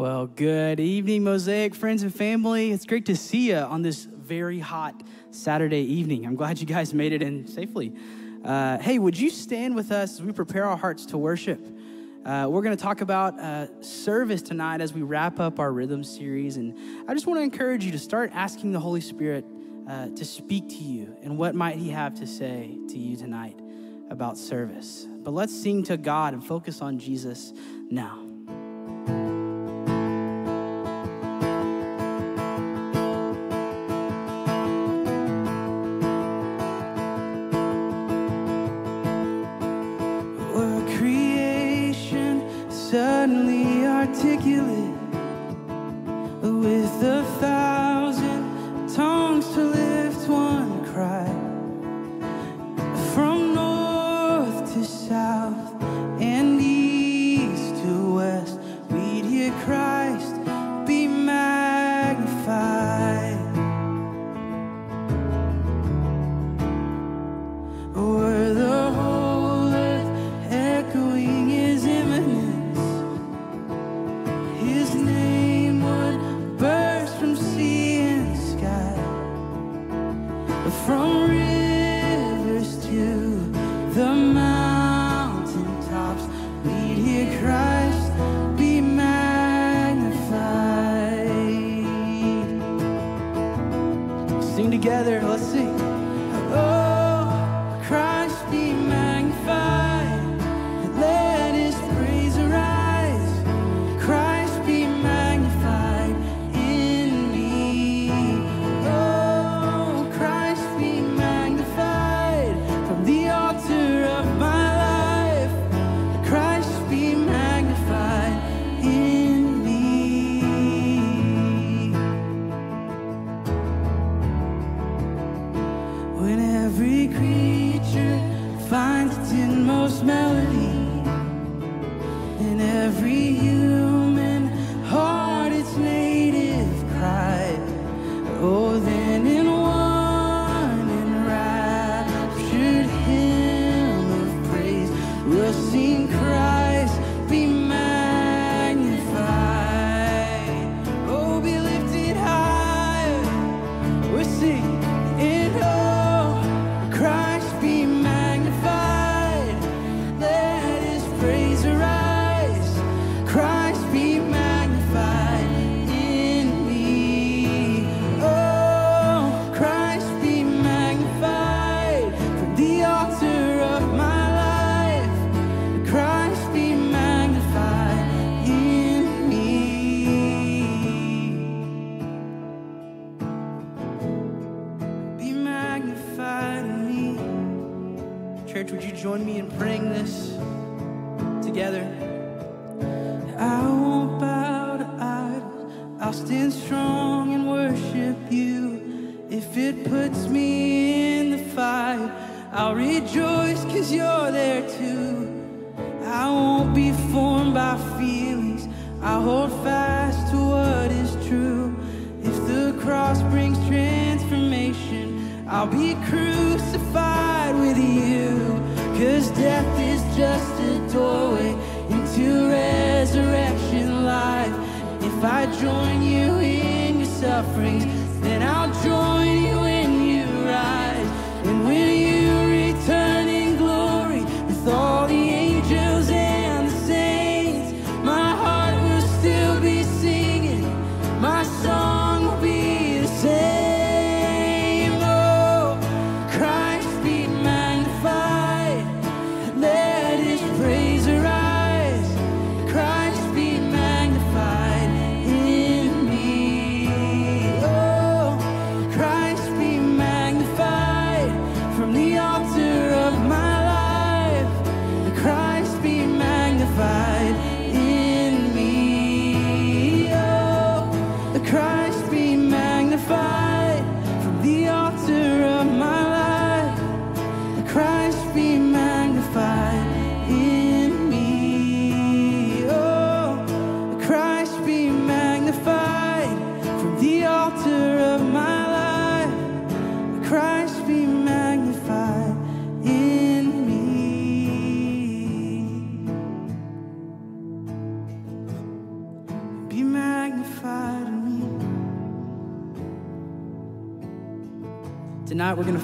Well, good evening, Mosaic friends and family. It's great to see you on this very hot Saturday evening. I'm glad you guys made it in safely. Uh, hey, would you stand with us as we prepare our hearts to worship? Uh, we're going to talk about uh, service tonight as we wrap up our rhythm series. And I just want to encourage you to start asking the Holy Spirit uh, to speak to you and what might He have to say to you tonight about service. But let's sing to God and focus on Jesus now.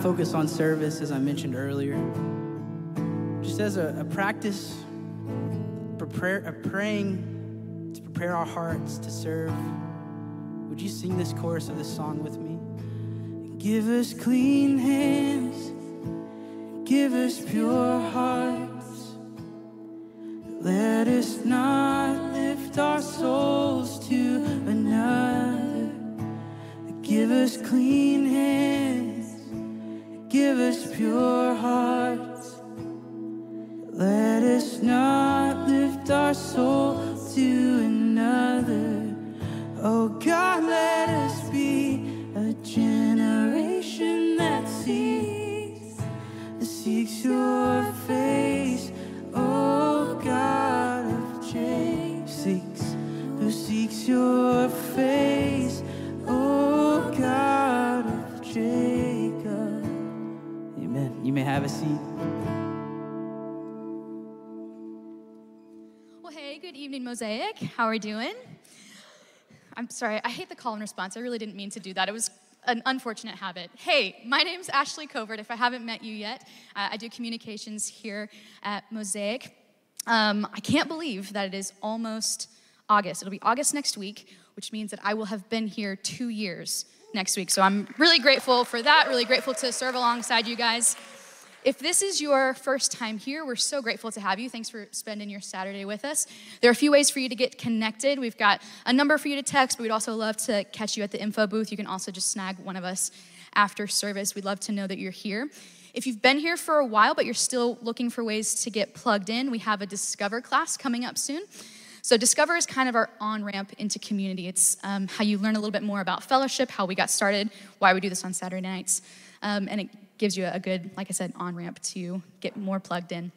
Focus on service, as I mentioned earlier. Just as a, a practice, prepare, a praying to prepare our hearts to serve. Would you sing this chorus of this song with me? Give us clean hands, give us pure hearts. Mosaic. How are we doing? I'm sorry, I hate the call and response. I really didn't mean to do that. It was an unfortunate habit. Hey, my name's Ashley Covert. If I haven't met you yet, uh, I do communications here at Mosaic. Um, I can't believe that it is almost August. It'll be August next week, which means that I will have been here two years next week. So I'm really grateful for that, really grateful to serve alongside you guys. If this is your first time here, we're so grateful to have you. Thanks for spending your Saturday with us. There are a few ways for you to get connected. We've got a number for you to text, but we'd also love to catch you at the info booth. You can also just snag one of us after service. We'd love to know that you're here. If you've been here for a while, but you're still looking for ways to get plugged in, we have a Discover class coming up soon. So, Discover is kind of our on ramp into community. It's um, how you learn a little bit more about fellowship, how we got started, why we do this on Saturday nights, um, and it gives you a good, like I said, on ramp to get more plugged in.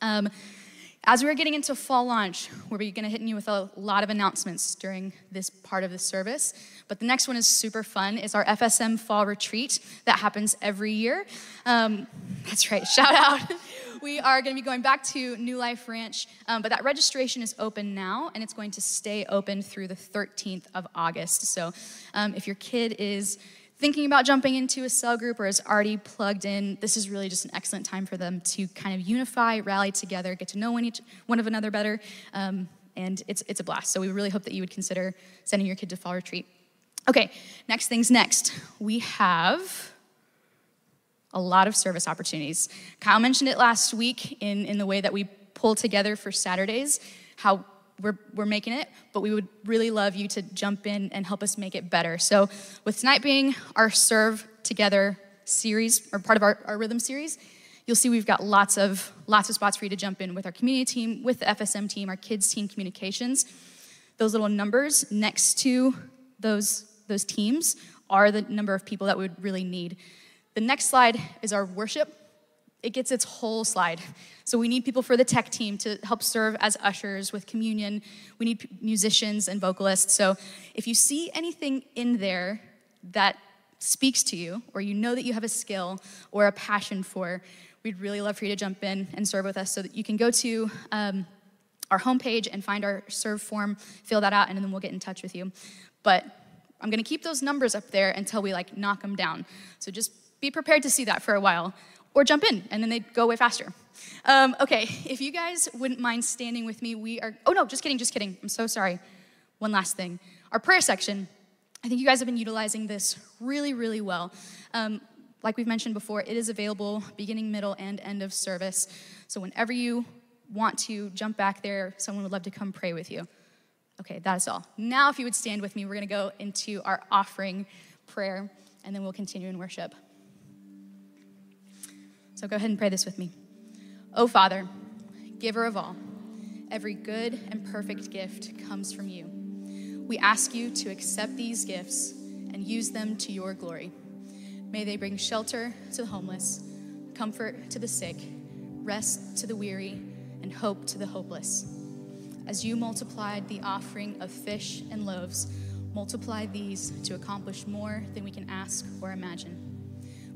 Um, as we're getting into fall launch, we're going to hit you with a lot of announcements during this part of the service. But the next one is super fun. It's our FSM Fall Retreat that happens every year. Um, that's right, shout out. we are going to be going back to New Life Ranch, um, but that registration is open now, and it's going to stay open through the 13th of August. So um, if your kid is thinking about jumping into a cell group or is already plugged in, this is really just an excellent time for them to kind of unify, rally together, get to know one, each, one of another better, um, and it's, it's a blast. So we really hope that you would consider sending your kid to fall retreat. Okay, next things next. We have a lot of service opportunities. Kyle mentioned it last week in, in the way that we pull together for Saturdays, how we're, we're making it, but we would really love you to jump in and help us make it better. So, with tonight being our Serve Together series, or part of our, our rhythm series, you'll see we've got lots of lots of spots for you to jump in with our community team, with the FSM team, our kids team communications. Those little numbers next to those, those teams are the number of people that we would really need. The next slide is our worship it gets its whole slide. So we need people for the tech team to help serve as ushers with communion. We need musicians and vocalists. So if you see anything in there that speaks to you, or you know that you have a skill or a passion for, we'd really love for you to jump in and serve with us so that you can go to um, our homepage and find our serve form, fill that out, and then we'll get in touch with you. But I'm gonna keep those numbers up there until we like knock them down. So just be prepared to see that for a while or jump in and then they go way faster. Um, okay, if you guys wouldn't mind standing with me, we are, oh no, just kidding, just kidding. I'm so sorry. One last thing. Our prayer section, I think you guys have been utilizing this really, really well. Um, like we've mentioned before, it is available beginning, middle, and end of service. So whenever you want to jump back there, someone would love to come pray with you. Okay, that's all. Now, if you would stand with me, we're gonna go into our offering prayer, and then we'll continue in worship. So go ahead and pray this with me. Oh, Father, giver of all, every good and perfect gift comes from you. We ask you to accept these gifts and use them to your glory. May they bring shelter to the homeless, comfort to the sick, rest to the weary, and hope to the hopeless. As you multiplied the offering of fish and loaves, multiply these to accomplish more than we can ask or imagine.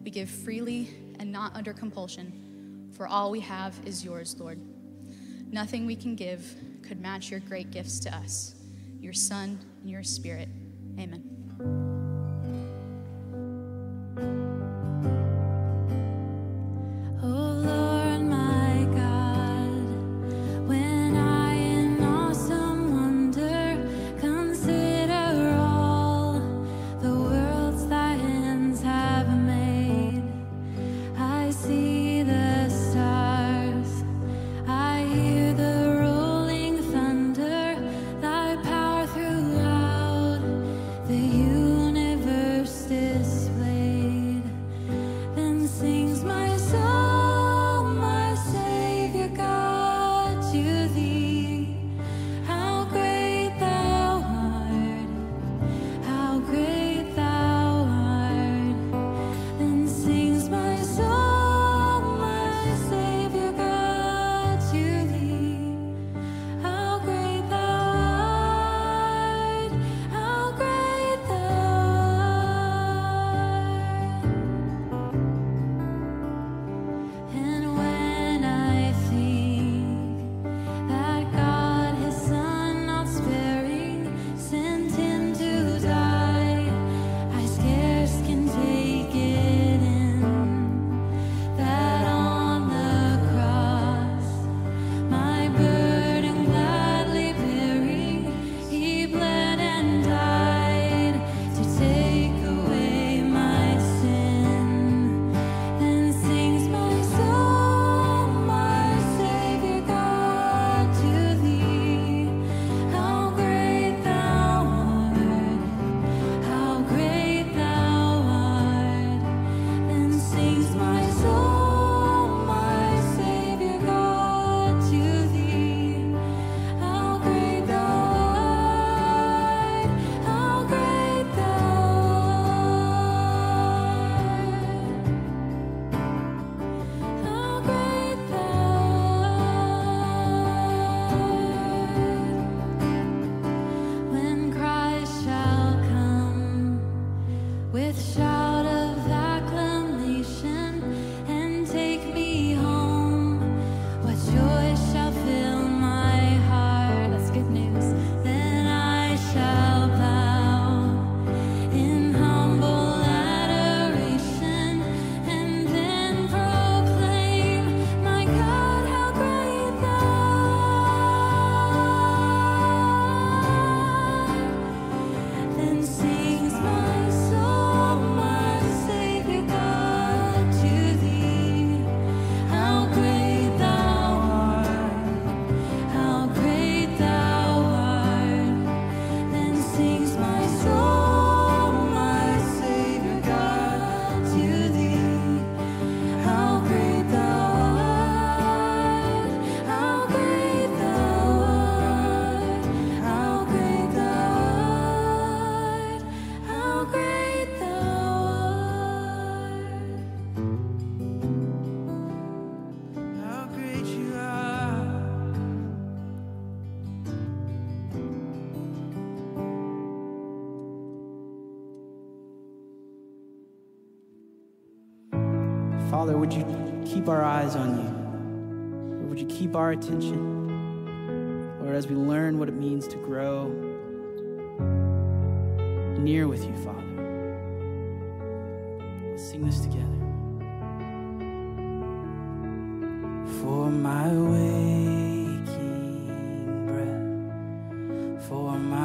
We give freely and not under compulsion, for all we have is yours, Lord. Nothing we can give could match your great gifts to us, your Son and your Spirit. Amen. Father, would you keep our eyes on you? Lord, would you keep our attention? Lord, as we learn what it means to grow near with you, Father, let's sing this together. For my waking breath, for my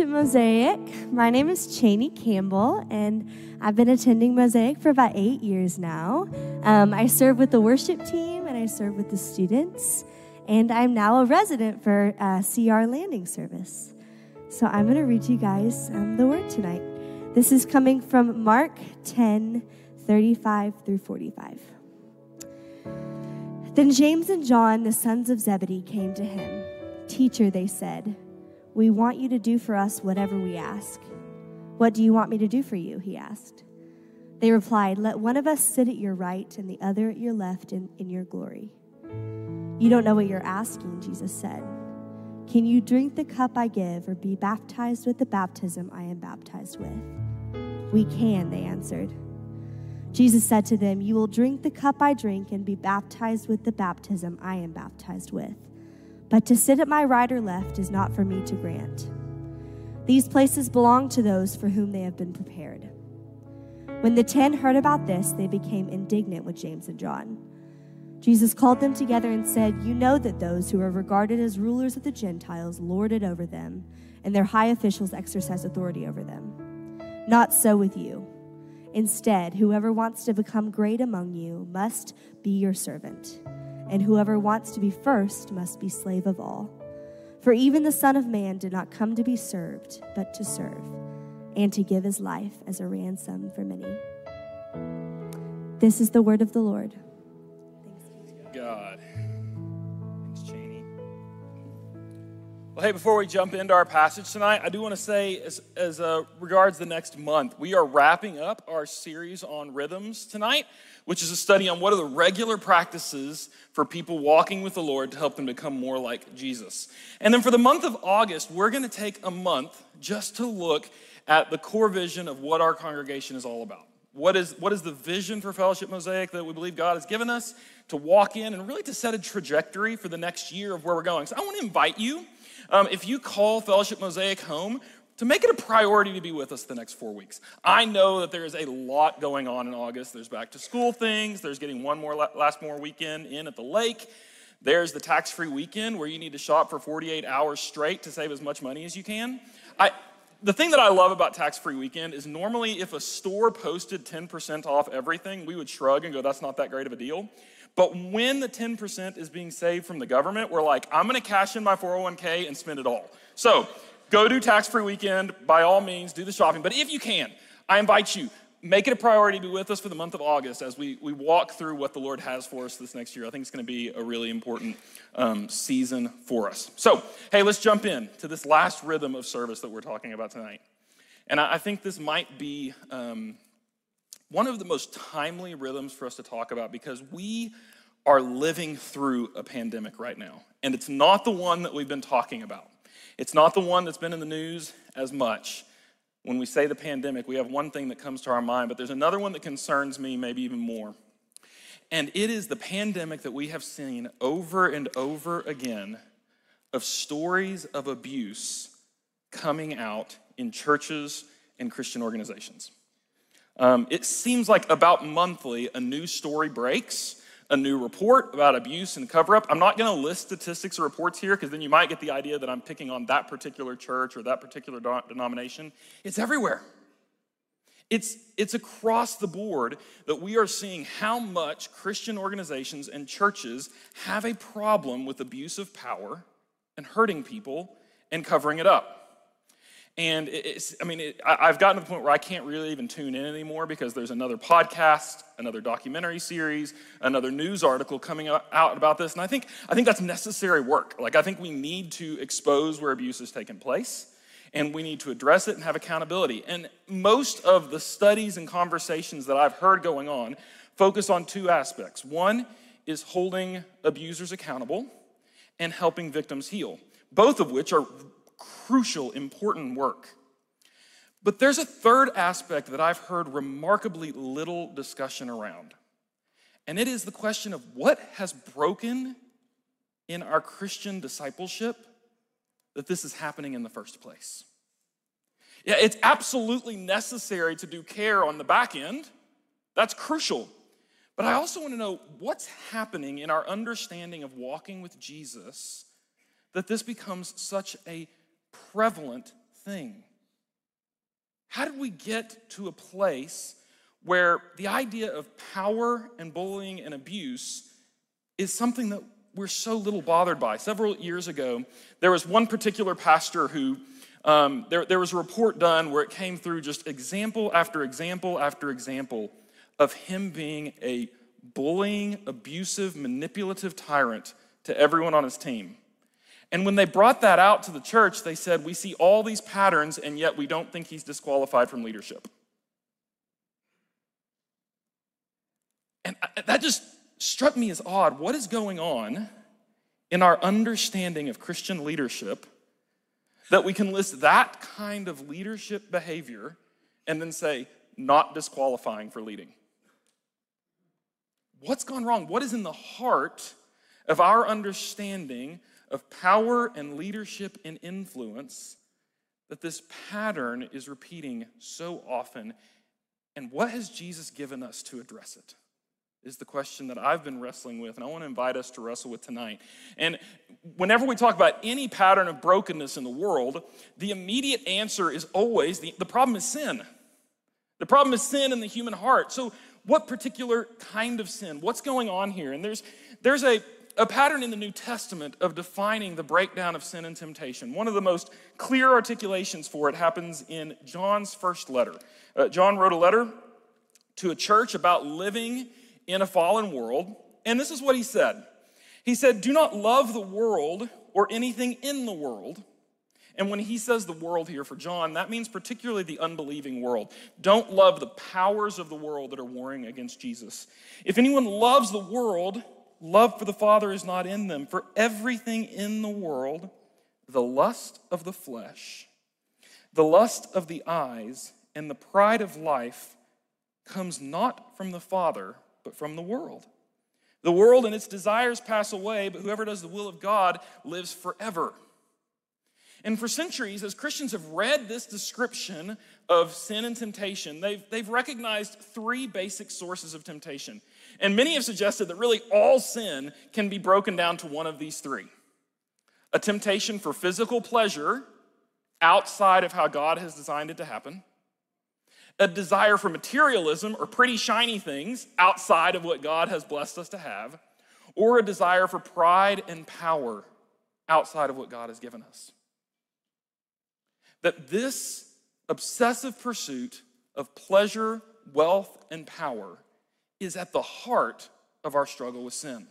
At Mosaic. My name is Cheney Campbell, and I've been attending Mosaic for about eight years now. Um, I serve with the worship team and I serve with the students, and I'm now a resident for uh, CR Landing Service. So I'm going to read you guys um, the word tonight. This is coming from Mark 10 35 through 45. Then James and John, the sons of Zebedee, came to him. Teacher, they said. We want you to do for us whatever we ask. What do you want me to do for you? He asked. They replied, Let one of us sit at your right and the other at your left in, in your glory. You don't know what you're asking, Jesus said. Can you drink the cup I give or be baptized with the baptism I am baptized with? We can, they answered. Jesus said to them, You will drink the cup I drink and be baptized with the baptism I am baptized with but to sit at my right or left is not for me to grant. These places belong to those for whom they have been prepared. When the ten heard about this, they became indignant with James and John. Jesus called them together and said, You know that those who are regarded as rulers of the Gentiles lord it over them, and their high officials exercise authority over them. Not so with you. Instead, whoever wants to become great among you must be your servant, and whoever wants to be first must be slave of all. For even the Son of Man did not come to be served, but to serve and to give his life as a ransom for many. This is the word of the Lord. God. Well, hey, before we jump into our passage tonight, I do want to say, as, as uh, regards the next month, we are wrapping up our series on rhythms tonight, which is a study on what are the regular practices for people walking with the Lord to help them become more like Jesus. And then for the month of August, we're going to take a month just to look at the core vision of what our congregation is all about. What is, what is the vision for Fellowship Mosaic that we believe God has given us to walk in and really to set a trajectory for the next year of where we're going? So I want to invite you, um, if you call Fellowship Mosaic home, to make it a priority to be with us the next four weeks. I know that there is a lot going on in August. There's back to school things, there's getting one more last more weekend in at the lake. There's the tax free weekend where you need to shop for 48 hours straight to save as much money as you can. I, the thing that I love about tax free weekend is normally if a store posted 10% off everything, we would shrug and go, that's not that great of a deal. But when the 10% is being saved from the government, we're like, I'm gonna cash in my 401k and spend it all. So go do tax free weekend, by all means, do the shopping. But if you can, I invite you, make it a priority to be with us for the month of August as we, we walk through what the Lord has for us this next year. I think it's going to be a really important um, season for us. So, hey, let's jump in to this last rhythm of service that we're talking about tonight. And I, I think this might be um, one of the most timely rhythms for us to talk about because we are living through a pandemic right now. And it's not the one that we've been talking about, it's not the one that's been in the news as much when we say the pandemic, we have one thing that comes to our mind, but there's another one that concerns me maybe even more. And it is the pandemic that we have seen over and over again of stories of abuse coming out in churches and Christian organizations. Um, it seems like about monthly a new story breaks a new report about abuse and cover up. I'm not going to list statistics or reports here because then you might get the idea that I'm picking on that particular church or that particular denomination. It's everywhere. It's, it's across the board that we are seeing how much Christian organizations and churches have a problem with abuse of power and hurting people and covering it up. And it's, I mean, it, I've gotten to the point where I can't really even tune in anymore because there's another podcast, another documentary series, another news article coming out about this. And I think, I think that's necessary work. Like, I think we need to expose where abuse has taken place and we need to address it and have accountability. And most of the studies and conversations that I've heard going on focus on two aspects. One is holding abusers accountable and helping victims heal, both of which are crucial, important work. But there's a third aspect that I've heard remarkably little discussion around. And it is the question of what has broken in our Christian discipleship that this is happening in the first place. Yeah, it's absolutely necessary to do care on the back end. That's crucial. But I also want to know what's happening in our understanding of walking with Jesus that this becomes such a prevalent thing. How did we get to a place where the idea of power and bullying and abuse is something that we're so little bothered by? Several years ago, there was one particular pastor who um, there, there was a report done where it came through just example after example after example of him being a bullying, abusive, manipulative tyrant to everyone on his team. And when they brought that out to the church, they said, We see all these patterns, and yet we don't think he's disqualified from leadership. And that just struck me as odd. What is going on in our understanding of Christian leadership that we can list that kind of leadership behavior and then say, not disqualifying for leading? What's gone wrong? What is in the heart of our understanding of power and leadership and influence that this pattern is repeating so often? And what has Jesus given us to address it? Is the question that I've been wrestling with, and I want to invite us to wrestle with tonight. And whenever we talk about any pattern of brokenness in the world, the immediate answer is always the, the problem is sin. The problem is sin in the human heart. So, what particular kind of sin? What's going on here? And there's, there's a, a pattern in the New Testament of defining the breakdown of sin and temptation. One of the most clear articulations for it happens in John's first letter. Uh, John wrote a letter to a church about living in a fallen world, and this is what he said He said, Do not love the world or anything in the world. And when he says the world here for John, that means particularly the unbelieving world. Don't love the powers of the world that are warring against Jesus. If anyone loves the world, love for the Father is not in them. For everything in the world, the lust of the flesh, the lust of the eyes, and the pride of life comes not from the Father, but from the world. The world and its desires pass away, but whoever does the will of God lives forever. And for centuries, as Christians have read this description of sin and temptation, they've, they've recognized three basic sources of temptation. And many have suggested that really all sin can be broken down to one of these three. A temptation for physical pleasure outside of how God has designed it to happen, a desire for materialism or pretty shiny things outside of what God has blessed us to have, or a desire for pride and power outside of what God has given us. That this obsessive pursuit of pleasure, wealth, and power is at the heart of our struggle with sin.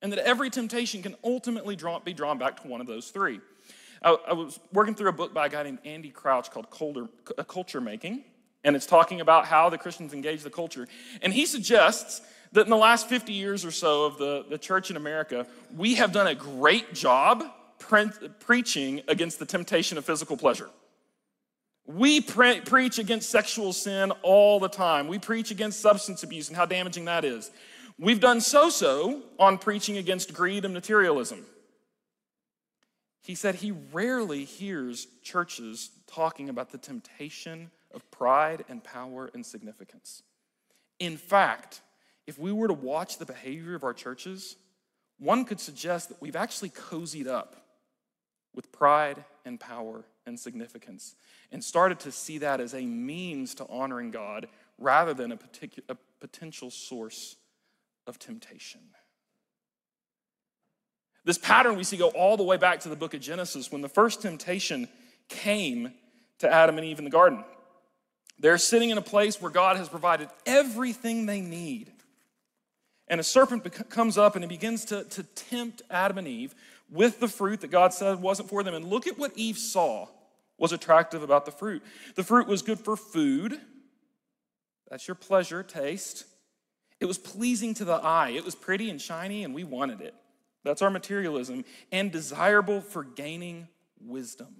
And that every temptation can ultimately draw, be drawn back to one of those three. I, I, was working through a book by a guy named Andy Crouch called Culture, Culture Making, and it's talking about how the Christians engage the culture. And he suggests that in the last 50 years or so of the, the church in America, we have done a great job pre- preaching against the temptation of physical pleasure. We pre- preach against sexual sin all the time. We preach against substance abuse and how damaging that is. We've done so so on preaching against greed and materialism. He said he rarely hears churches talking about the temptation of pride and power and significance. In fact, if we were to watch the behavior of our churches, one could suggest that we've actually cozied up with pride and power and significance and started to see that as a means to honoring God rather than a, particular, a potential source of temptation. This pattern we see go all the way back to the book of Genesis when the first temptation came to Adam and Eve in the garden. They're sitting in a place where God has provided everything they need. And a serpent comes up and he begins to, to tempt Adam and Eve with the fruit that God said wasn't for them. And look at what Eve saw was attractive about the fruit. The fruit was good for food. That's your pleasure, taste. It was pleasing to the eye. It was pretty and shiny, and we wanted it. That's our materialism. And desirable for gaining wisdom.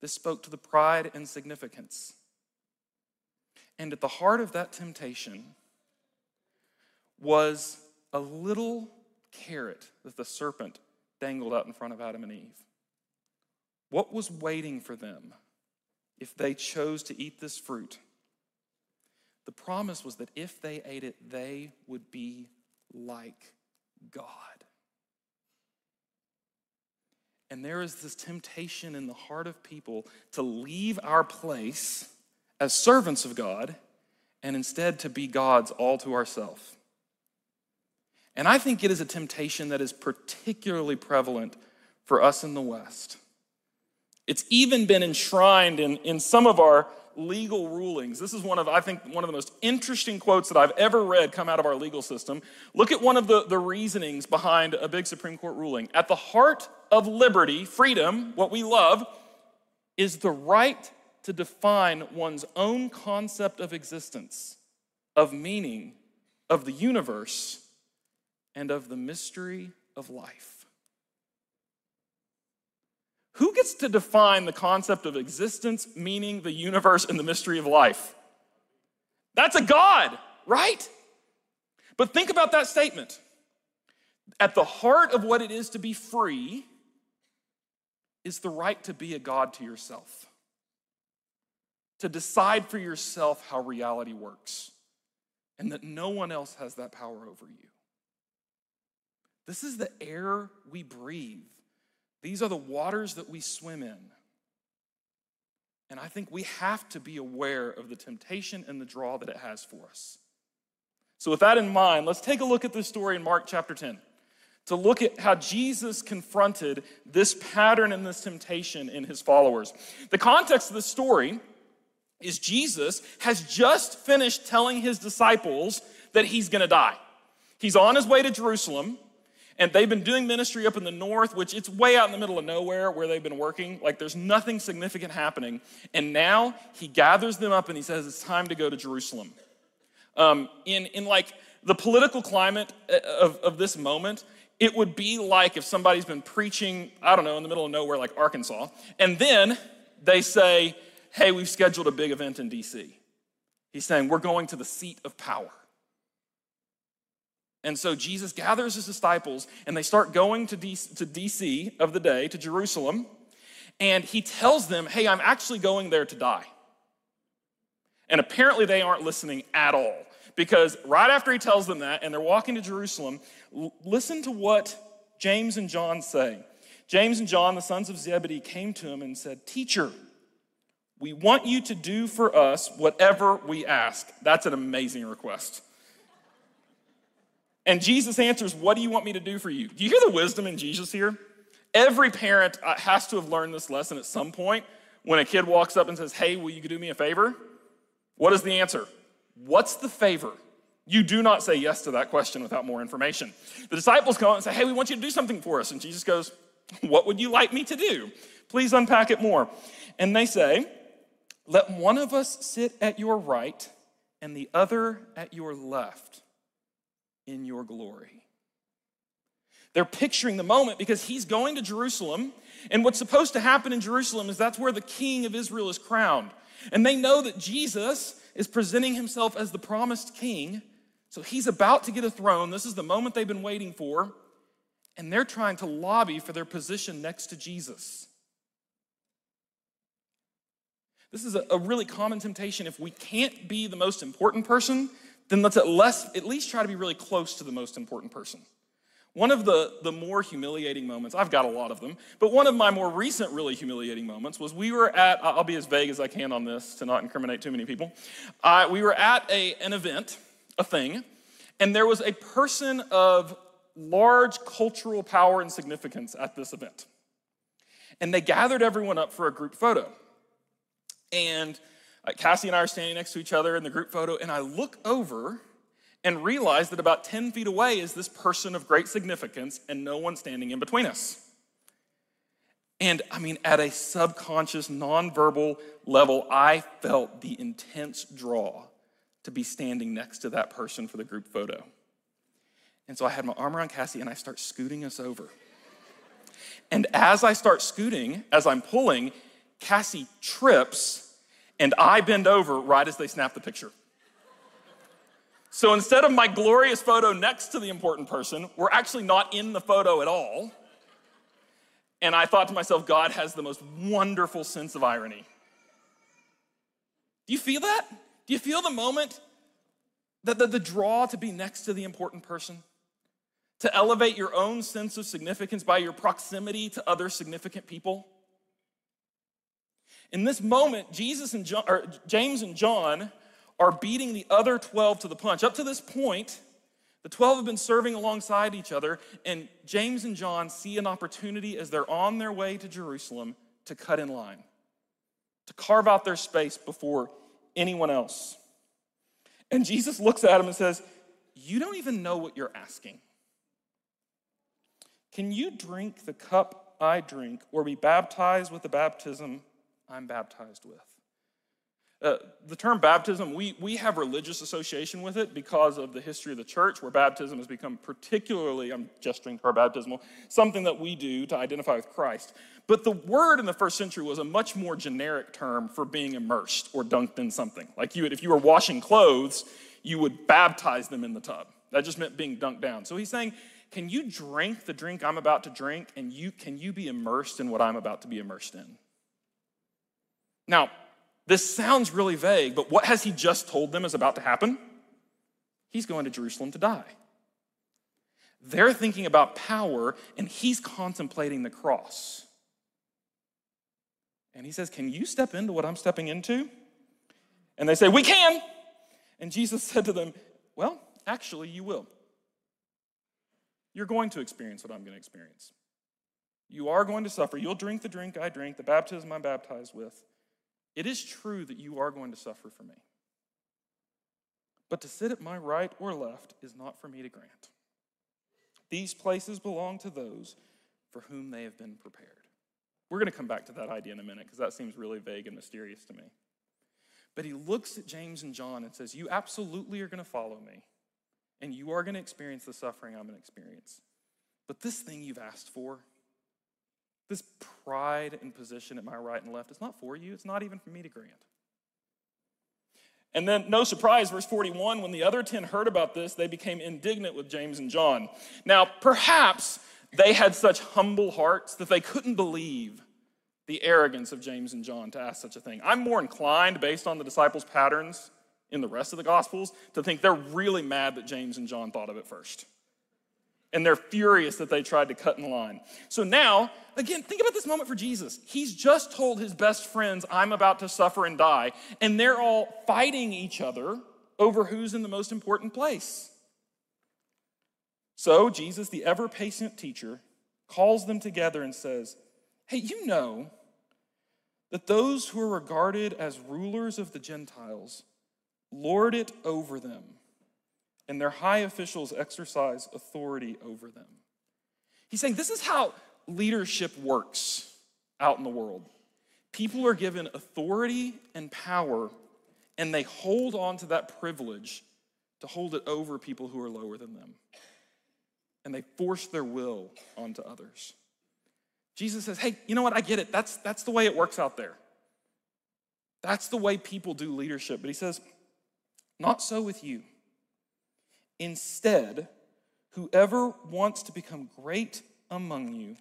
This spoke to the pride and significance. And at the heart of that temptation was a little carrot that the serpent dangled out in front of Adam and Eve. What was waiting for them if they chose to eat this fruit? The promise was that if they ate it, they would be like God. And there is this temptation in the heart of people to leave our place as servants of God and instead to be God's all to ourselves. And I think it is a temptation that is particularly prevalent for us in the West. It's even been enshrined in, in some of our legal rulings. This is one of, I think, one of the most interesting quotes that I've ever read come out of our legal system. Look at one of the, the reasonings behind a big Supreme Court ruling. At the heart of liberty, freedom, what we love, is the right to define one's own concept of existence, of meaning, of the universe, and of the mystery of life. Who gets to define the concept of existence, meaning, the universe, and the mystery of life? That's a God, right? But think about that statement. At the heart of what it is to be free is the right to be a God to yourself, to decide for yourself how reality works, and that no one else has that power over you. This is the air we breathe. These are the waters that we swim in. And I think we have to be aware of the temptation and the draw that it has for us. So, with that in mind, let's take a look at this story in Mark chapter 10 to look at how Jesus confronted this pattern and this temptation in his followers. The context of the story is Jesus has just finished telling his disciples that he's to die. He's on his way to Jerusalem. And they've been doing ministry up in the north, which it's way out in the middle of nowhere where they've been working. Like there's nothing significant happening. And now he gathers them up and he says, It's time to go to Jerusalem. Um, in, in like the political climate uh, of, of this moment, it would be like if somebody's been preaching, I don't know, in the middle of nowhere like Arkansas, and then they say, Hey, we've scheduled a big event in DC. He's saying, We're going to the seat of power. And so Jesus gathers his disciples and they start going to DC, to DC of the day, to Jerusalem, and he tells them, Hey, I'm actually going there to die. And apparently they aren't listening at all because right after he tells them that and they're walking to Jerusalem, listen to what James and John say. James and John, the sons of Zebedee, came to him and said, Teacher, we want you to do for us whatever we ask. That's an amazing request. And Jesus answers, What do you want me to do for you? Do you hear the wisdom in Jesus here? Every parent uh, has to have learned this lesson at some point when a kid walks up and says, Hey, will you do me a favor? What is the answer? What's the favor? You do not say yes to that question without more information. The disciples come and say, Hey, we want you to do something for us. And Jesus goes, What would you like me to do? Please unpack it more. And they say, Let one of us sit at your right and the other at your left in your glory. They're picturing the moment because he's going to Jerusalem, and what's supposed to happen in Jerusalem is that's where the king of Israel is crowned. And they know that Jesus is presenting himself as the promised king, so he's about to get a throne. This is the moment they've been waiting for, and they're trying to lobby for their position next to Jesus. This is a, really common temptation. If we can't be the most important person, then let's at, less, at least try to be really close to the most important person. One of the, the more humiliating moments, I've got a lot of them, but one of my more recent really humiliating moments was we were at, I'll be as vague as I can on this to not incriminate too many people. Uh, we were at a, an event, a thing, and there was a person of large cultural power and significance at this event. And they gathered everyone up for a group photo. And Uh, Cassie and I are standing next to each other in the group photo, and I look over and realize that about 10 feet away is this person of great significance, and no one standing in between us. And I mean, at a subconscious, nonverbal level, I felt the intense draw to be standing next to that person for the group photo. And so I had my arm around Cassie and I start scooting us over. And as I start scooting, as I'm pulling, Cassie trips and I bend over right as they snap the picture. So instead of my glorious photo next to the important person, we're actually not in the photo at all. And I thought to myself, God has the most wonderful sense of irony. Do you feel that? Do you feel the moment that the, the draw to be next to the important person? To elevate your own sense of significance by your proximity to other significant people? In this moment, Jesus and John, or James and John are beating the other 12 to the punch. Up to this point, the 12 have been serving alongside each other, and James and John see an opportunity as they're on their way to Jerusalem to cut in line, to carve out their space before anyone else. And Jesus looks at them and says, You don't even know what you're asking. Can you drink the cup I drink or be baptized with the baptism I'm baptized with. Uh, the term baptism, we, we have religious association with it because of the history of the church, where baptism has become particularly, I'm gesturing to our baptismal, something that we do to identify with Christ. But the word in the first century was a much more generic term for being immersed or dunked in something. Like you would, if you were washing clothes, you would baptize them in the tub. That just meant being dunked down. So he's saying, can you drink the drink I'm about to drink, and you can you be immersed in what I'm about to be immersed in? Now, this sounds really vague, but what has he just told them is about to happen? He's going to Jerusalem to die. They're thinking about power, and he's contemplating the cross. And he says, Can you step into what I'm stepping into? And they say, We can. And Jesus said to them, Well, actually, you will. You're going to experience what I'm going to experience. You are going to suffer. You'll drink the drink I drink, the baptism I'm baptized with. It is true that you are going to suffer for me. But to sit at my right or left is not for me to grant. These places belong to those for whom they have been prepared. We're going to come back to that idea in a minute because that seems really vague and mysterious to me. But he looks at James and John and says, You absolutely are going to follow me, and you are going to experience the suffering I'm going to experience. But this thing you've asked for, this pride and position at my right and left is not for you. It's not even for me to grant. And then, no surprise, verse 41 when the other 10 heard about this, they became indignant with James and John. Now, perhaps they had such humble hearts that they couldn't believe the arrogance of James and John to ask such a thing. I'm more inclined, based on the disciples' patterns in the rest of the Gospels, to think they're really mad that James and John thought of it first and they're furious that they tried to cut in line. So now, again, think about this moment for Jesus. He's just told his best friends, I'm about to suffer and die, and they're all fighting each other over who's in the most important place. So Jesus, the ever patient teacher, calls them together and says, Hey, you know that those who are regarded as rulers of the Gentiles lord it over them and their high officials exercise authority over them. He's saying this is how leadership works out in the world. People are given authority and power, and they hold on to that privilege to hold it over people who are lower than them. And they force their will onto others. Jesus says, Hey, you know what? I get it. That's, that's the way it works out there. That's the way people do leadership. But he says, Not so with you. Instead, whoever wants to become great among you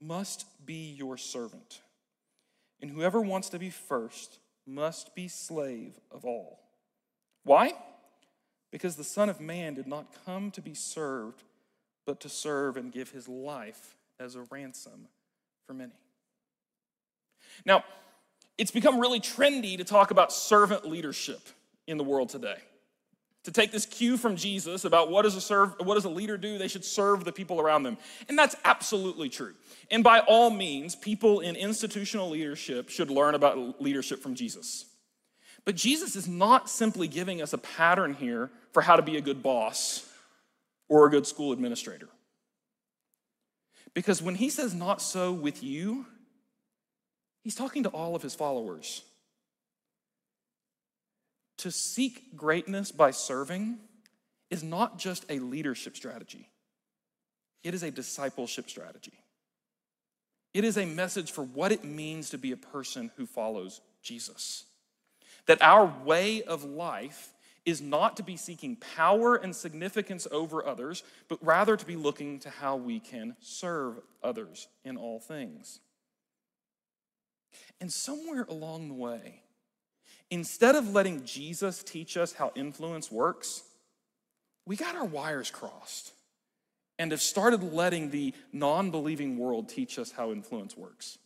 must be your servant. And whoever wants to be first must be slave of all. Why? Because the Son of Man did not come to be served, but to serve and give his life as a ransom for many. Now, it's become really trendy to talk about servant leadership in the world today to take this cue from Jesus about what does a serve, what does a leader do? They should serve the people around them. And that's absolutely true. And by all means, people in institutional leadership should learn about leadership from Jesus. But Jesus is not simply giving us a pattern here for how to be a good boss or a good school administrator. Because when he says not so with you, he's talking to all of his followers. To seek greatness by serving is not just a leadership strategy, it is a discipleship strategy. It is a message for what it means to be a person who follows Jesus. That our way of life is not to be seeking power and significance over others, but rather to be looking to how we can serve others in all things. And somewhere along the way, instead of letting Jesus teach us how influence works, we got our wires crossed and have started letting the non believing world teach us how influence works.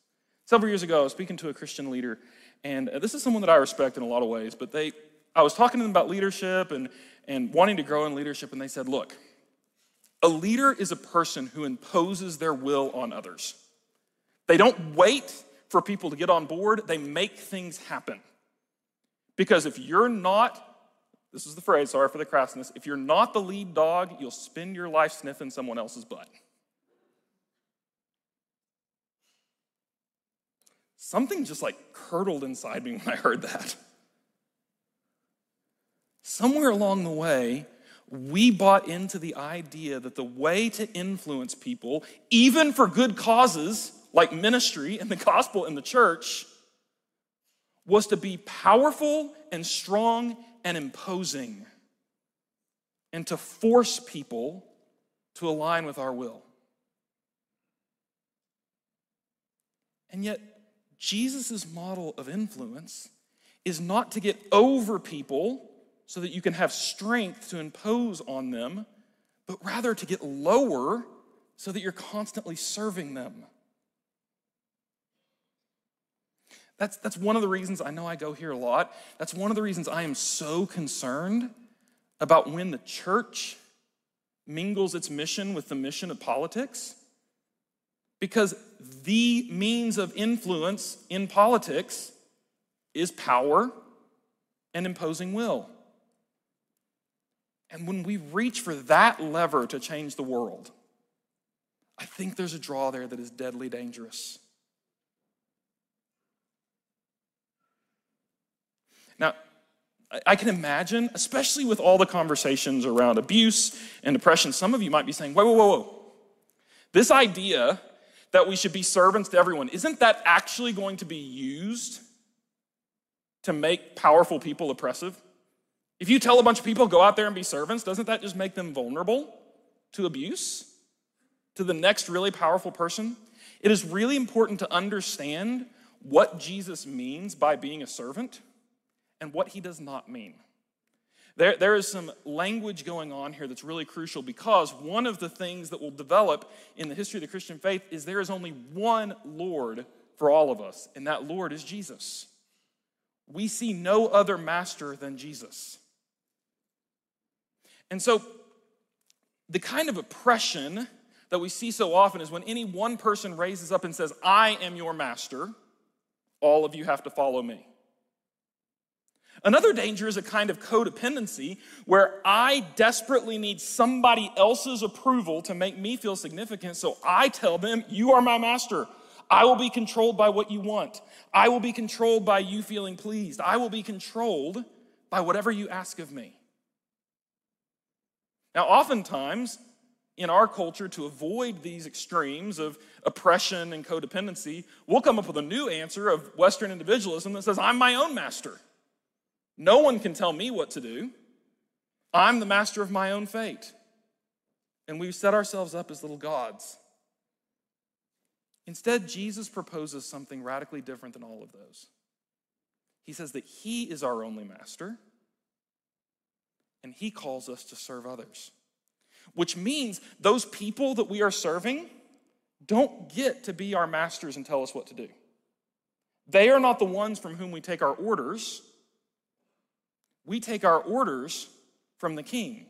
Several years ago, I was speaking to a Christian leader, and uh, this is someone that I respect in a lot of ways, but they, I was talking to them about leadership and, and wanting to grow in leadership, and they said, Look, a leader is a person who imposes their will on others. They don't wait for people to get on board, they make things happen. Because if you're not, this is the phrase, sorry for the crassness, if you're not the lead dog, you'll spend your life sniffing someone else's butt. Something just like curdled inside me when I heard that. somewhere along the way, we bought into the idea that the way to influence people, even for good causes like ministry and the gospel in the church, was to be powerful and strong and imposing and to force people to align with our will. And yet, Jesus' model of influence is not to get over people so that you can have strength to impose on them, but rather to get lower so that you're constantly serving them. That's, that's one of the reasons I know I go here a lot. That's one of the reasons I am so concerned about when the church mingles its mission with the mission of politics. Because the means of influence in politics is power and imposing will. And when we reach for that lever to change the world, I think there's a draw there that is deadly dangerous. Now, I can imagine, especially with all the conversations around abuse and depression, some of you might be saying, whoa, whoa, whoa, whoa. This idea that we should be servants to everyone, isn't that actually going to be used to make powerful people oppressive? If you tell a bunch of people, go out there and be servants, doesn't that just make them vulnerable to abuse? To the next really powerful person? It is really important to understand what Jesus means by being a servant and what he does not mean. There, there is some language going on here that's really crucial because one of the things that will develop in the history of the Christian faith is there is only one Lord for all of us, and that Lord is Jesus. We see no other master than Jesus. And so, the kind of oppression that we see so often is when any one person raises up and says, I am your master, all of you have to follow me. Another danger is a kind of codependency where I desperately need somebody else's approval to make me feel significant. So I tell them, You are my master. I will be controlled by what you want. I will be controlled by you feeling pleased. I will be controlled by whatever you ask of me. Now, oftentimes, in our culture, to avoid these extremes of oppression and codependency, we'll come up with a new answer of Western individualism that says, I'm my own master. No one can tell me what to do. I'm the master of my own fate. And we've set ourselves up as little gods. Instead, Jesus proposes something radically different than all of those. He says that He is our only master, and He calls us to serve others, which means those people that we are serving don't get to be our masters and tell us what to do. They are not the ones from whom we take our orders. We take our orders from the king.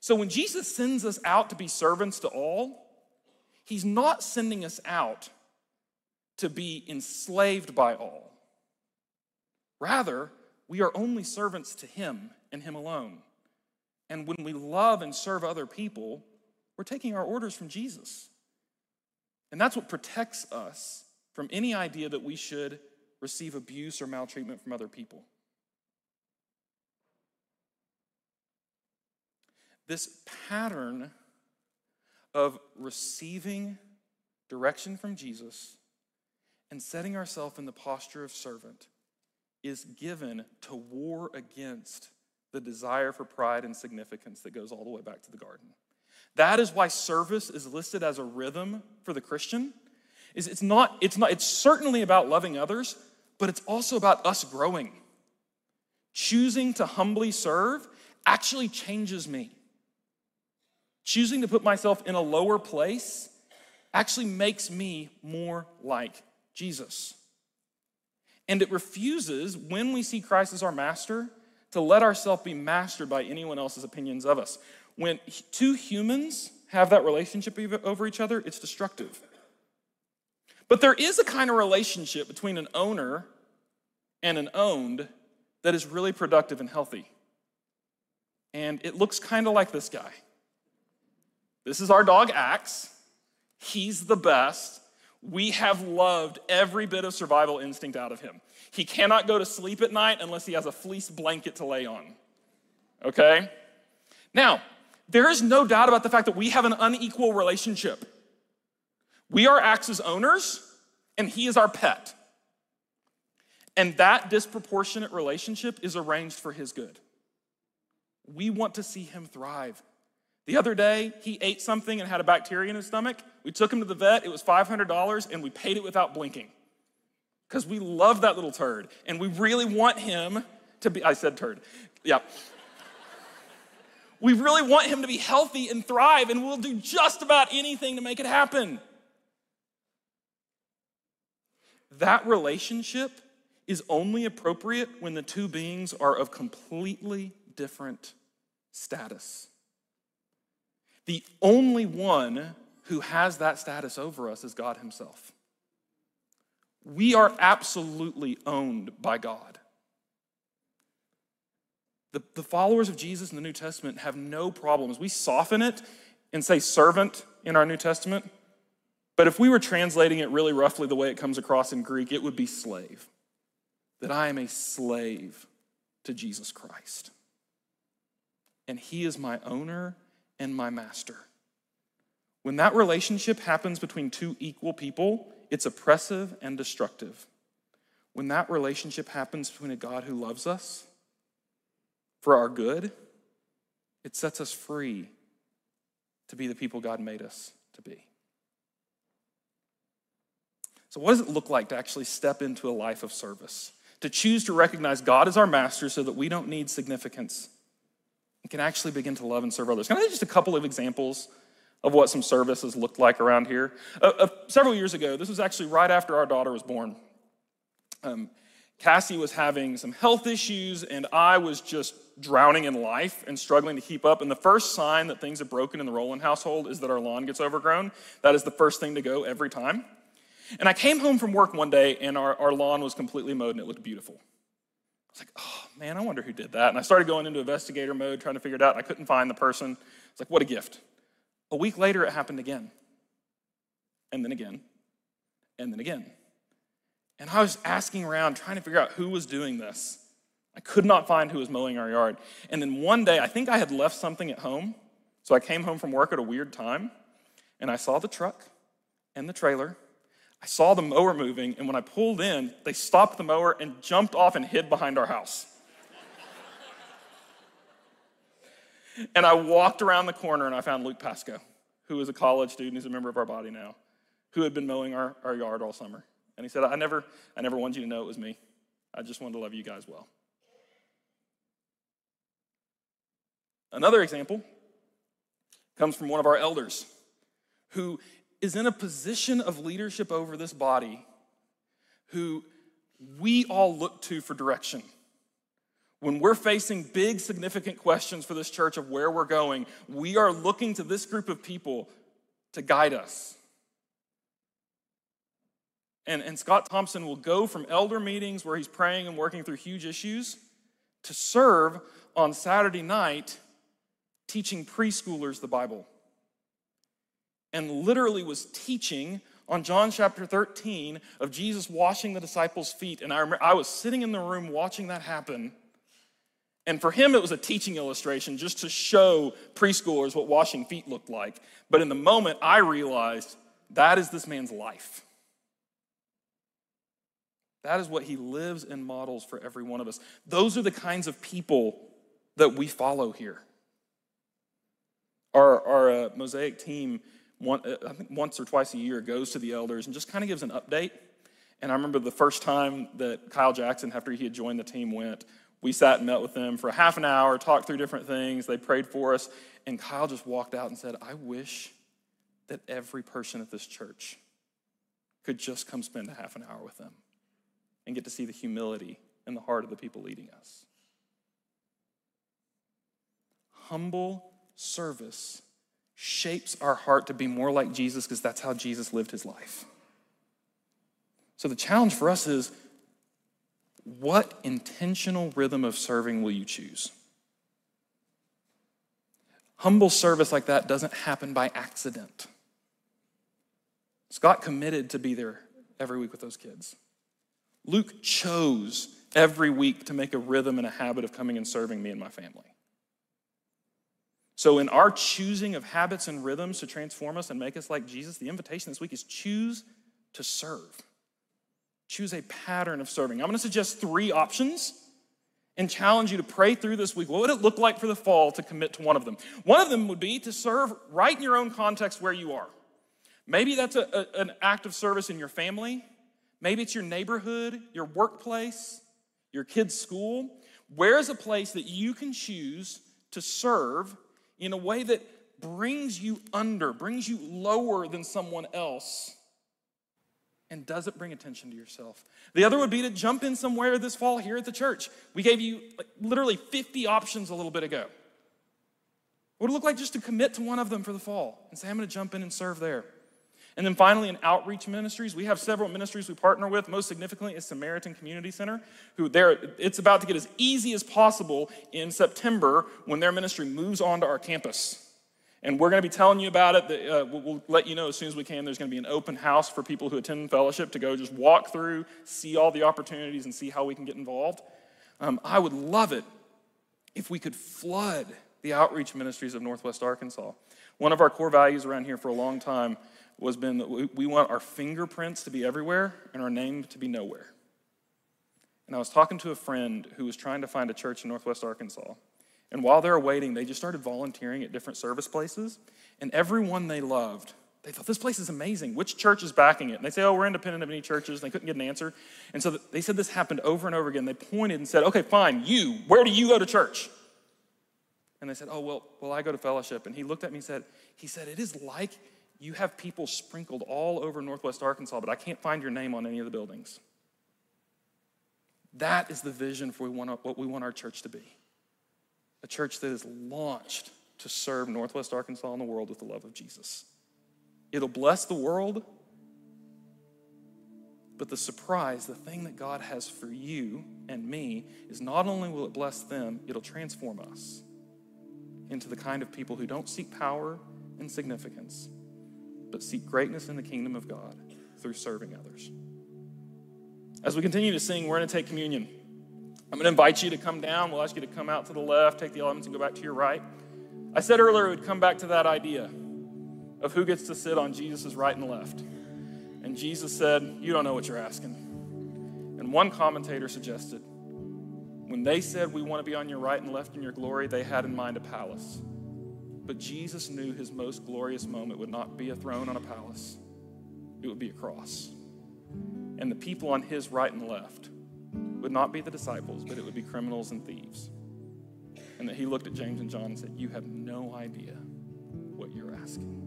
So when Jesus sends us out to be servants to all, he's not sending us out to be enslaved by all. Rather, we are only servants to him and him alone. And when we love and serve other people, we're taking our orders from Jesus. And that's what protects us from any idea that we should receive abuse or maltreatment from other people. This pattern of receiving direction from Jesus and setting ourselves in the posture of servant is given to war against the desire for pride and significance that goes all the way back to the garden. That is why service is listed as a rhythm for the Christian. Is it's not it's not it's certainly about loving others, but it's also about us growing. Choosing to humbly serve actually changes me. Choosing to put myself in a lower place actually makes me more like Jesus. And it refuses, when we see Christ as our master, to let ourselves be mastered by anyone else's opinions of us. When two humans have that relationship over each other, it's destructive. But there is a kind of relationship between an owner and an owned that is really productive and healthy. And it looks kind of like this guy. This is our dog, Axe. He's the best. we have loved every bit of survival instinct out of him. He cannot go to sleep at night unless he has a fleece blanket to lay on. Okay? Now, there is no doubt about the fact that we have an unequal relationship. We are Axe's owners, and he is our pet. And that disproportionate relationship is arranged for his good. We want to see him thrive. The other day, he ate something and had a bacteria in his stomach. We took him to the vet. It was $500, and we paid it without blinking because we love that little turd and we really want him to be, I said turd, yeah. we really want him to be healthy and thrive, and we'll do just about anything to make it happen. That relationship is only appropriate when the two beings are of completely different status. The only one who has that status over us is God Himself. We are absolutely owned by God. The, the followers of Jesus in the New Testament have no problems. We soften it and say servant in our New Testament, but if we were translating it really roughly the way it comes across in Greek, it would be slave. That I am a slave to Jesus Christ. And he is my owner and my master. When that relationship happens between two equal people, it's oppressive and destructive. When that relationship happens between a God who loves us for our good, it sets us free to be the people God made us to be. So, what does it look like to actually step into a life of service? To choose to recognize God as our master so that we don't need significance and can actually begin to love and serve others. Can I give just a couple of examples of what some services looked like around here. Uh, uh, several years ago, this was actually right after our daughter was born. Um, Cassie was having some health issues, and I was just drowning in life and struggling to keep up. And the first sign that things have broken in the Roland household is that our lawn gets overgrown. That is the first thing to go every time. And I came home from work one day, and our, our lawn was completely mowed, and it looked beautiful. Was like, oh man, I wonder who did that. And I started going into investigator mode, trying to figure it out. and I couldn't find the person. It's like, what a gift. A week later, it happened again, and then again, and then again. And I was asking around, trying to figure out who was doing this. I could not find who was mowing our yard. And then one day, I think I had left something at home. So I came home from work at a weird time, and I saw the truck and the trailer. I saw the mower moving, and when I pulled in, they stopped the mower and jumped off and hid behind our house. And I walked around the corner and I found Luke Pasco, who is a college student, he's a member of our body now, who had been mowing our, our yard all summer. And he said, I never, I never wanted you to know it was me. I just wanted to love you guys well. Another example comes from one of our elders who is in a position of leadership over this body who we all look to for direction when we're facing big, significant questions for this church of where we're going, we are looking to this group of people to guide us. And, and Scott Thompson will go from elder meetings where he's praying and working through huge issues to serve on Saturday night teaching preschoolers the Bible. And literally was teaching on John chapter 13 of Jesus washing the disciples' feet. And I remember I was sitting in the room watching that happen and for him, it was a teaching illustration just to show preschoolers what washing feet looked like. But in the moment, I realized that is this man's life. That is what he lives and models for every one of us. Those are the kinds of people that we follow here. Our, our uh, Mosaic team, one, uh, I think once or twice a year, goes to the elders and just kind of gives an update. And I remember the first time that Kyle Jackson, after he had joined the team, went, we sat and met with them for half an hour, talked through different things. They prayed for us. And Kyle just walked out and said, I wish that every person at this church could just come spend a half an hour with them and get to see the humility in the heart of the people leading us. Humble service shapes our heart to be more like Jesus because that's how Jesus lived his life. So the challenge for us is what intentional rhythm of serving will you choose? Humble service like that doesn't happen by accident. Scott committed to be there every week with those kids. Luke chose every week to make a rhythm and a habit of coming and serving me and my family. So, in our choosing of habits and rhythms to transform us and make us like Jesus, the invitation this week is choose to serve. Choose a pattern of serving. I'm going to suggest three options and challenge you to pray through this week. What would it look like for the fall to commit to one of them? One of them would be to serve right in your own context where you are. Maybe that's a, a, an act of service in your family. Maybe it's your neighborhood, your workplace, your kid's school. Where is a place that you can choose to serve in a way that brings you under, brings you lower than someone else, and doesn't bring attention to yourself. The other would be to jump in somewhere this fall here at the church. We gave you like, literally 50 options a little bit ago. What would it look like just to commit to one of them for the fall and say, I'm going to jump in and serve there? And then finally, in outreach ministries, we have several ministries we partner with. Most significantly is Samaritan Community Center, who there it's about to get as easy as possible in September when their ministry moves onto our campus. And we're going to be telling you about it. Uh, we'll, let you know as soon as we can. There's going to be an open house for people who attend fellowship to go just walk through, see all the opportunities, and see how we can get involved. Um, I would love it if we could flood the outreach ministries of Northwest Arkansas. One of our core values around here for a long time was been that we want our fingerprints to be everywhere and our name to be nowhere. And I was talking to a friend who was trying to find a church in Northwest Arkansas. And while they were waiting, they just started volunteering at different service places. And everyone they loved, they thought, this place is amazing. Which church is backing it? And they say, oh, we're independent of any churches. And they couldn't get an answer. And so they said this happened over and over again. They pointed and said, okay, fine, you, where do you go to church? And they said, oh, well, well, I go to fellowship. And he looked at me and said, he said, it is like you have people sprinkled all over Northwest Arkansas, but I can't find your name on any of the buildings. That is the vision for what we want our church to be a church that is launched to serve Northwest Arkansas and the world with the love of Jesus. It'll bless the world, but the surprise, the thing that God has for you and me, is not only will it bless them, it'll transform us into the kind of people who don't seek power and significance, but seek greatness in the kingdom of God through serving others. As we continue to sing, we're going to take communion. I'm going to invite you to come down. We'll ask you to come out to the left, take the elements, and go back to your right. I said earlier we'd come back to that idea of who gets to sit on Jesus' right and left. And Jesus said, You don't know what you're asking. And one commentator suggested, when they said, We want to be on your right and left in your glory, they had in mind a palace. But Jesus knew his most glorious moment would not be a throne on a palace, it would be a cross. And the people on his right and left would not be the disciples, but it would be criminals and thieves. And that he looked at James and John and said, You have no idea what you're asking.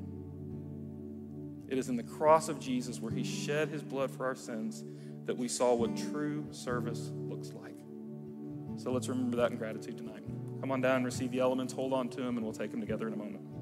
It is in the cross of Jesus where he shed his blood for our sins that we saw what true service looks like. So let's remember that in gratitude tonight. Come on down receive the elements, hold on to them, and we'll take them together in a moment.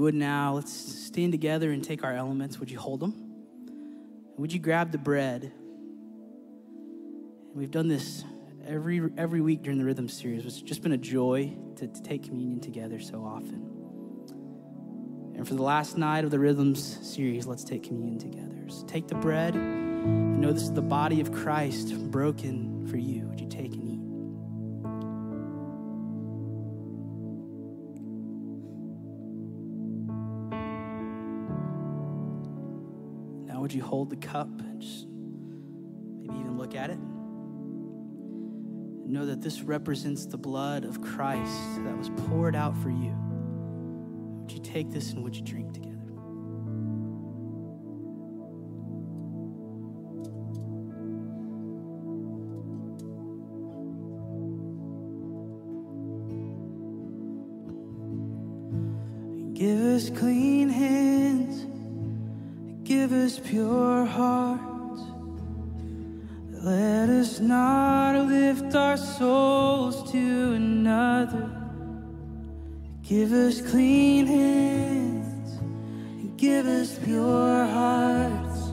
You would now, let's stand together and take our elements. Would you hold them? Would you grab the bread? We've done this every every week during the rhythm series. It's just been a joy to, to take communion together so often. And for the last night of the rhythms series, let's take communion together. So take the bread and know this is the body of Christ broken for you. Would you take and would you hold the cup and just maybe even look at it? Know that this represents the blood of Christ that was poured out for you. Would you take this and would you drink together? Give us clean hands, give us pure hearts. Let us not lift our souls to another. Give us clean hands, and give us pure hearts.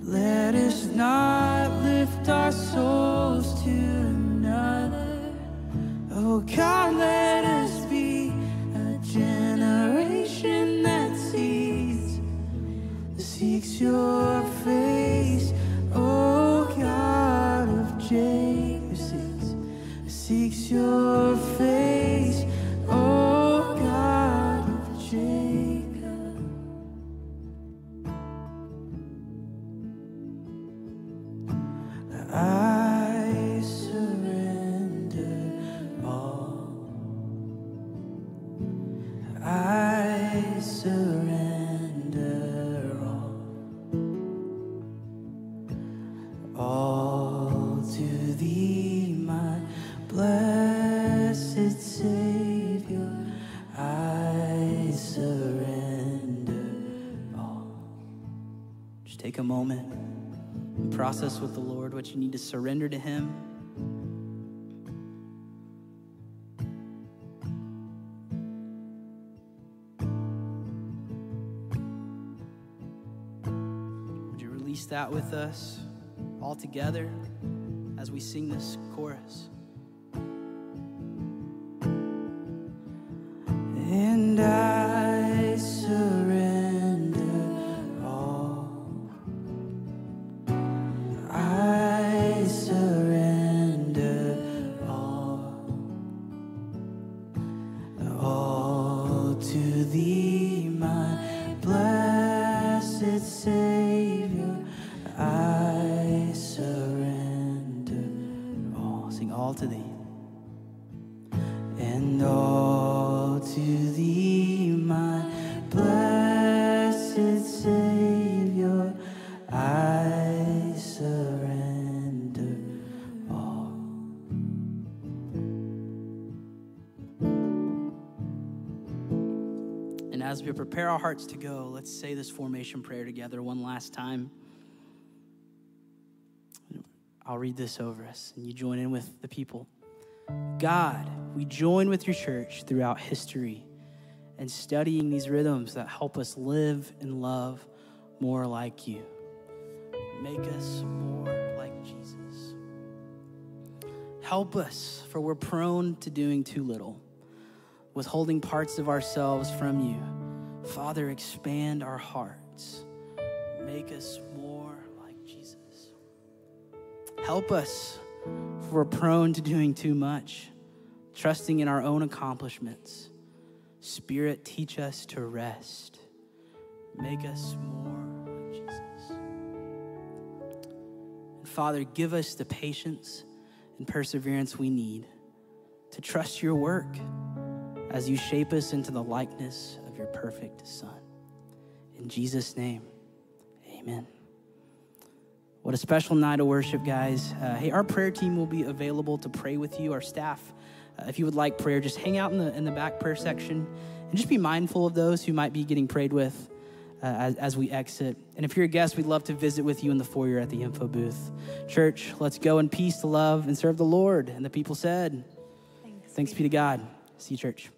Let us not lift our souls to another. Oh God, let us be a generation that seeks your face. Oh God of Jacob, seeks, seeks your face. with the Lord, what you need to surrender to Him. Would you release that with us all together as we sing this chorus? I surrender all. Sing all to thee. And all to thee, my blessed Savior, I surrender all. And as we prepare our hearts to go, let's say this formation prayer together one last time. I'll read this over us, and you join in with the people. God, we join with your church throughout history and studying these rhythms that help us live and love more like you. Make us more like Jesus. Help us, for we're prone to doing too little, withholding parts of ourselves from you. Father, expand our hearts. Make us more. Help us for we're prone to doing too much, trusting in our own accomplishments. Spirit, teach us to rest. Make us more Jesus. And Father, give us the patience and perseverance we need to trust your work as you shape us into the likeness of your perfect Son. In Jesus' name, amen. What a special night of worship, guys. Uh, hey, our prayer team will be available to pray with you. Our staff, uh, if you would like prayer, just hang out in the, in the back prayer section and just be mindful of those who might be getting prayed with uh, as, as we exit. And if you're a guest, we'd love to visit with you in the foyer at the info booth. Church, let's go in peace to love and serve the Lord. And the people said, Thanks. Thanks be to God. See you, church.